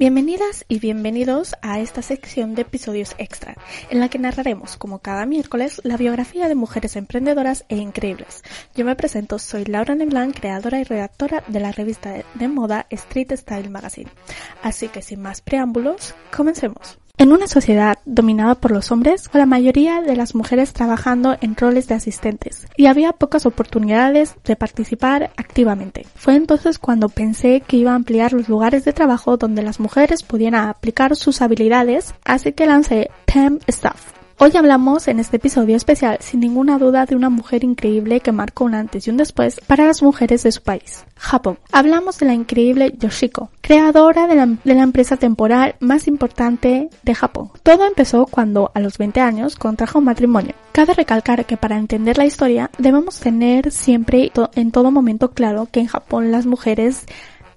Bienvenidas y bienvenidos a esta sección de episodios extra, en la que narraremos, como cada miércoles, la biografía de mujeres emprendedoras e increíbles. Yo me presento, soy Laura Neblan, creadora y redactora de la revista de moda Street Style Magazine. Así que sin más preámbulos, comencemos. En una sociedad dominada por los hombres, la mayoría de las mujeres trabajando en roles de asistentes, y había pocas oportunidades de participar activamente. Fue entonces cuando pensé que iba a ampliar los lugares de trabajo donde las mujeres pudieran aplicar sus habilidades, así que lancé Temp Staff, Hoy hablamos en este episodio especial sin ninguna duda de una mujer increíble que marcó un antes y un después para las mujeres de su país, Japón. Hablamos de la increíble Yoshiko, creadora de la, de la empresa temporal más importante de Japón. Todo empezó cuando a los 20 años contrajo un matrimonio. Cabe recalcar que para entender la historia debemos tener siempre en todo momento claro que en Japón las mujeres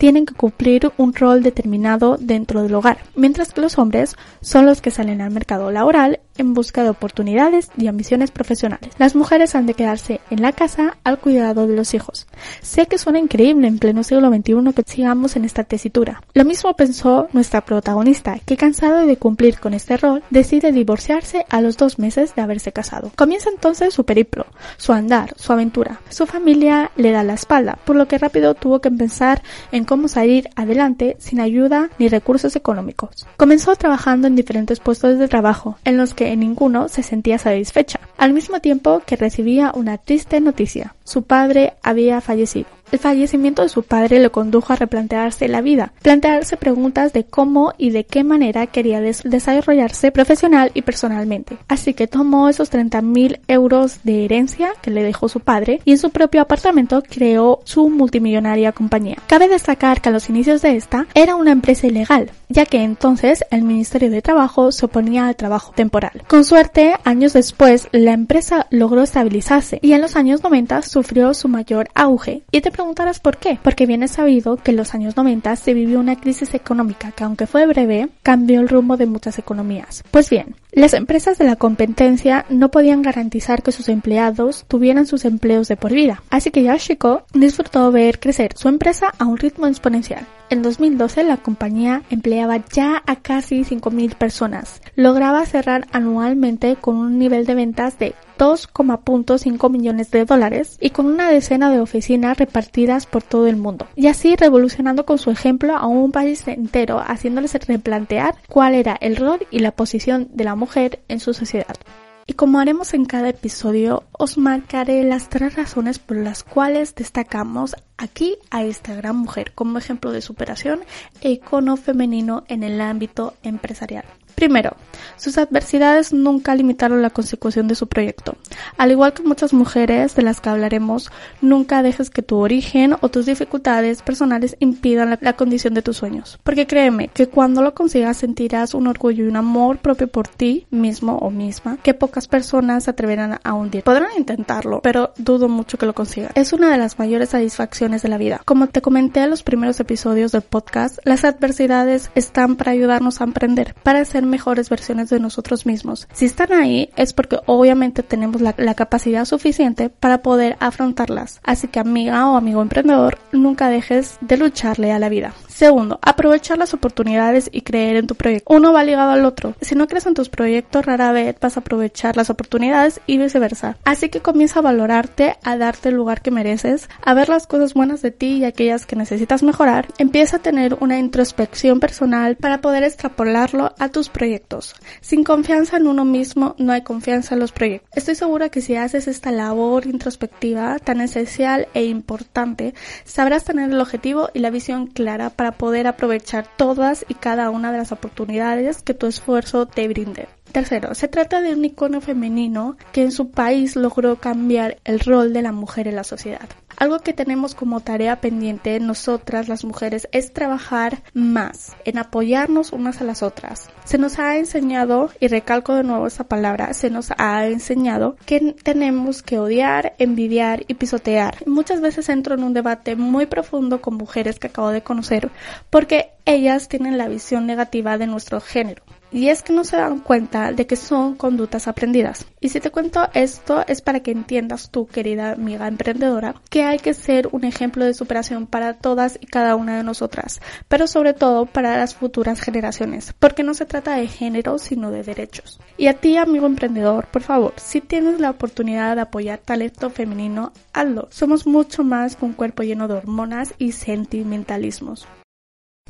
tienen que cumplir un rol determinado dentro del hogar, mientras que los hombres son los que salen al mercado laboral en busca de oportunidades y ambiciones profesionales. Las mujeres han de quedarse en la casa al cuidado de los hijos. Sé que suena increíble en pleno siglo XXI que sigamos en esta tesitura. Lo mismo pensó nuestra protagonista, que cansado de cumplir con este rol, decide divorciarse a los dos meses de haberse casado. Comienza entonces su periplo, su andar, su aventura. Su familia le da la espalda, por lo que rápido tuvo que pensar en cómo salir adelante sin ayuda ni recursos económicos. Comenzó trabajando en diferentes puestos de trabajo, en los que en ninguno se sentía satisfecha, al mismo tiempo que recibía una triste noticia. Su padre había fallecido. El fallecimiento de su padre le condujo a replantearse la vida, plantearse preguntas de cómo y de qué manera quería desarrollarse profesional y personalmente. Así que tomó esos 30 mil euros de herencia que le dejó su padre y en su propio apartamento creó su multimillonaria compañía. Cabe destacar que a los inicios de esta era una empresa ilegal, ya que entonces el Ministerio de Trabajo se oponía al trabajo temporal. Con suerte, años después, la empresa logró estabilizarse y en los años 90 sufrió su mayor auge. Y preguntarás por qué. Porque bien es sabido que en los años 90 se vivió una crisis económica que aunque fue breve, cambió el rumbo de muchas economías. Pues bien, las empresas de la competencia no podían garantizar que sus empleados tuvieran sus empleos de por vida. Así que Yashiko disfrutó ver crecer su empresa a un ritmo exponencial. En 2012 la compañía empleaba ya a casi 5.000 personas. Lograba cerrar anualmente con un nivel de ventas de 2,5 millones de dólares y con una decena de oficinas repartidas por todo el mundo. Y así revolucionando con su ejemplo a un país entero, haciéndoles replantear cuál era el rol y la posición de la mujer en su sociedad. Y como haremos en cada episodio, os marcaré las tres razones por las cuales destacamos aquí a esta gran mujer como ejemplo de superación e icono femenino en el ámbito empresarial. Primero, sus adversidades nunca limitaron la consecución de su proyecto. Al igual que muchas mujeres de las que hablaremos, nunca dejes que tu origen o tus dificultades personales impidan la, condición de tus sueños. Porque créeme que cuando lo consigas sentirás un orgullo y un amor propio por ti mismo o misma que pocas personas se atreverán a hundir. Podrán intentarlo, pero dudo mucho que lo consigan. Es una de las mayores satisfacciones de la vida. Como te comenté en los primeros episodios del podcast, las adversidades están para ayudarnos a emprender, para ser mejores versiones de nosotros mismos. Si están ahí es porque obviamente tenemos la, capacidad suficiente para poder afrontarlas. Así que amiga o amigo emprendedor, nunca dejes de lucharle a la vida. Segundo, aprovechar las oportunidades y creer en tu proyecto. Uno va ligado al otro. Si no crees en tus proyectos, rara vez vas a aprovechar las oportunidades y viceversa. Así que comienza a valorarte, a darte el lugar que mereces, a ver las cosas buenas de ti y aquellas que necesitas mejorar. Empieza a tener una introspección personal para poder extrapolarlo a tus proyectos. Sin confianza en uno mismo, no hay confianza en los proyectos. Estoy segura que si haces esta labor introspectiva tan esencial e importante, sabrás tener el objetivo y la visión clara para para poder aprovechar todas y cada una de las oportunidades que tu esfuerzo te brinde. Tercero, se trata de un icono femenino que en su país logró cambiar el rol de la mujer en la sociedad. Algo que tenemos como tarea pendiente nosotras las mujeres es trabajar más en apoyarnos unas a las otras. Se nos ha enseñado, y recalco de nuevo esa palabra, se nos ha enseñado que tenemos que odiar, envidiar y pisotear. Muchas veces entro en un debate muy profundo con mujeres que acabo de conocer porque ellas tienen la visión negativa de nuestro género y es que no se dan cuenta de que son conductas aprendidas. Y si te cuento esto es para que entiendas tú, querida amiga emprendedora, que hay que ser un ejemplo de superación para todas y cada una de nosotras, pero sobre todo para las futuras generaciones, porque no se trata de género, sino de derechos. Y a ti, amigo emprendedor, por favor, si tienes la oportunidad de apoyar talento femenino, hazlo. Somos mucho más que un cuerpo lleno de hormonas y sentimentalismos.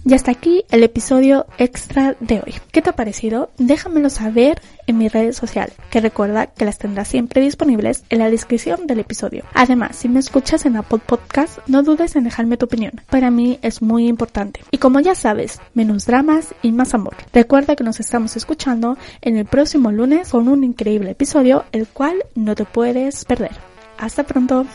Y hasta aquí el episodio extra de hoy. ¿Qué te ha parecido? Déjamelo saber en mis redes sociales, que recuerda que las tendrás siempre disponibles en la descripción del episodio. Además, si me escuchas en Apple Podcast, no dudes en dejarme tu opinión. Para mí es muy importante. Y como ya sabes, menos dramas y más amor. Recuerda que nos estamos escuchando en el próximo lunes con un increíble episodio, el cual no te puedes perder. Hasta pronto.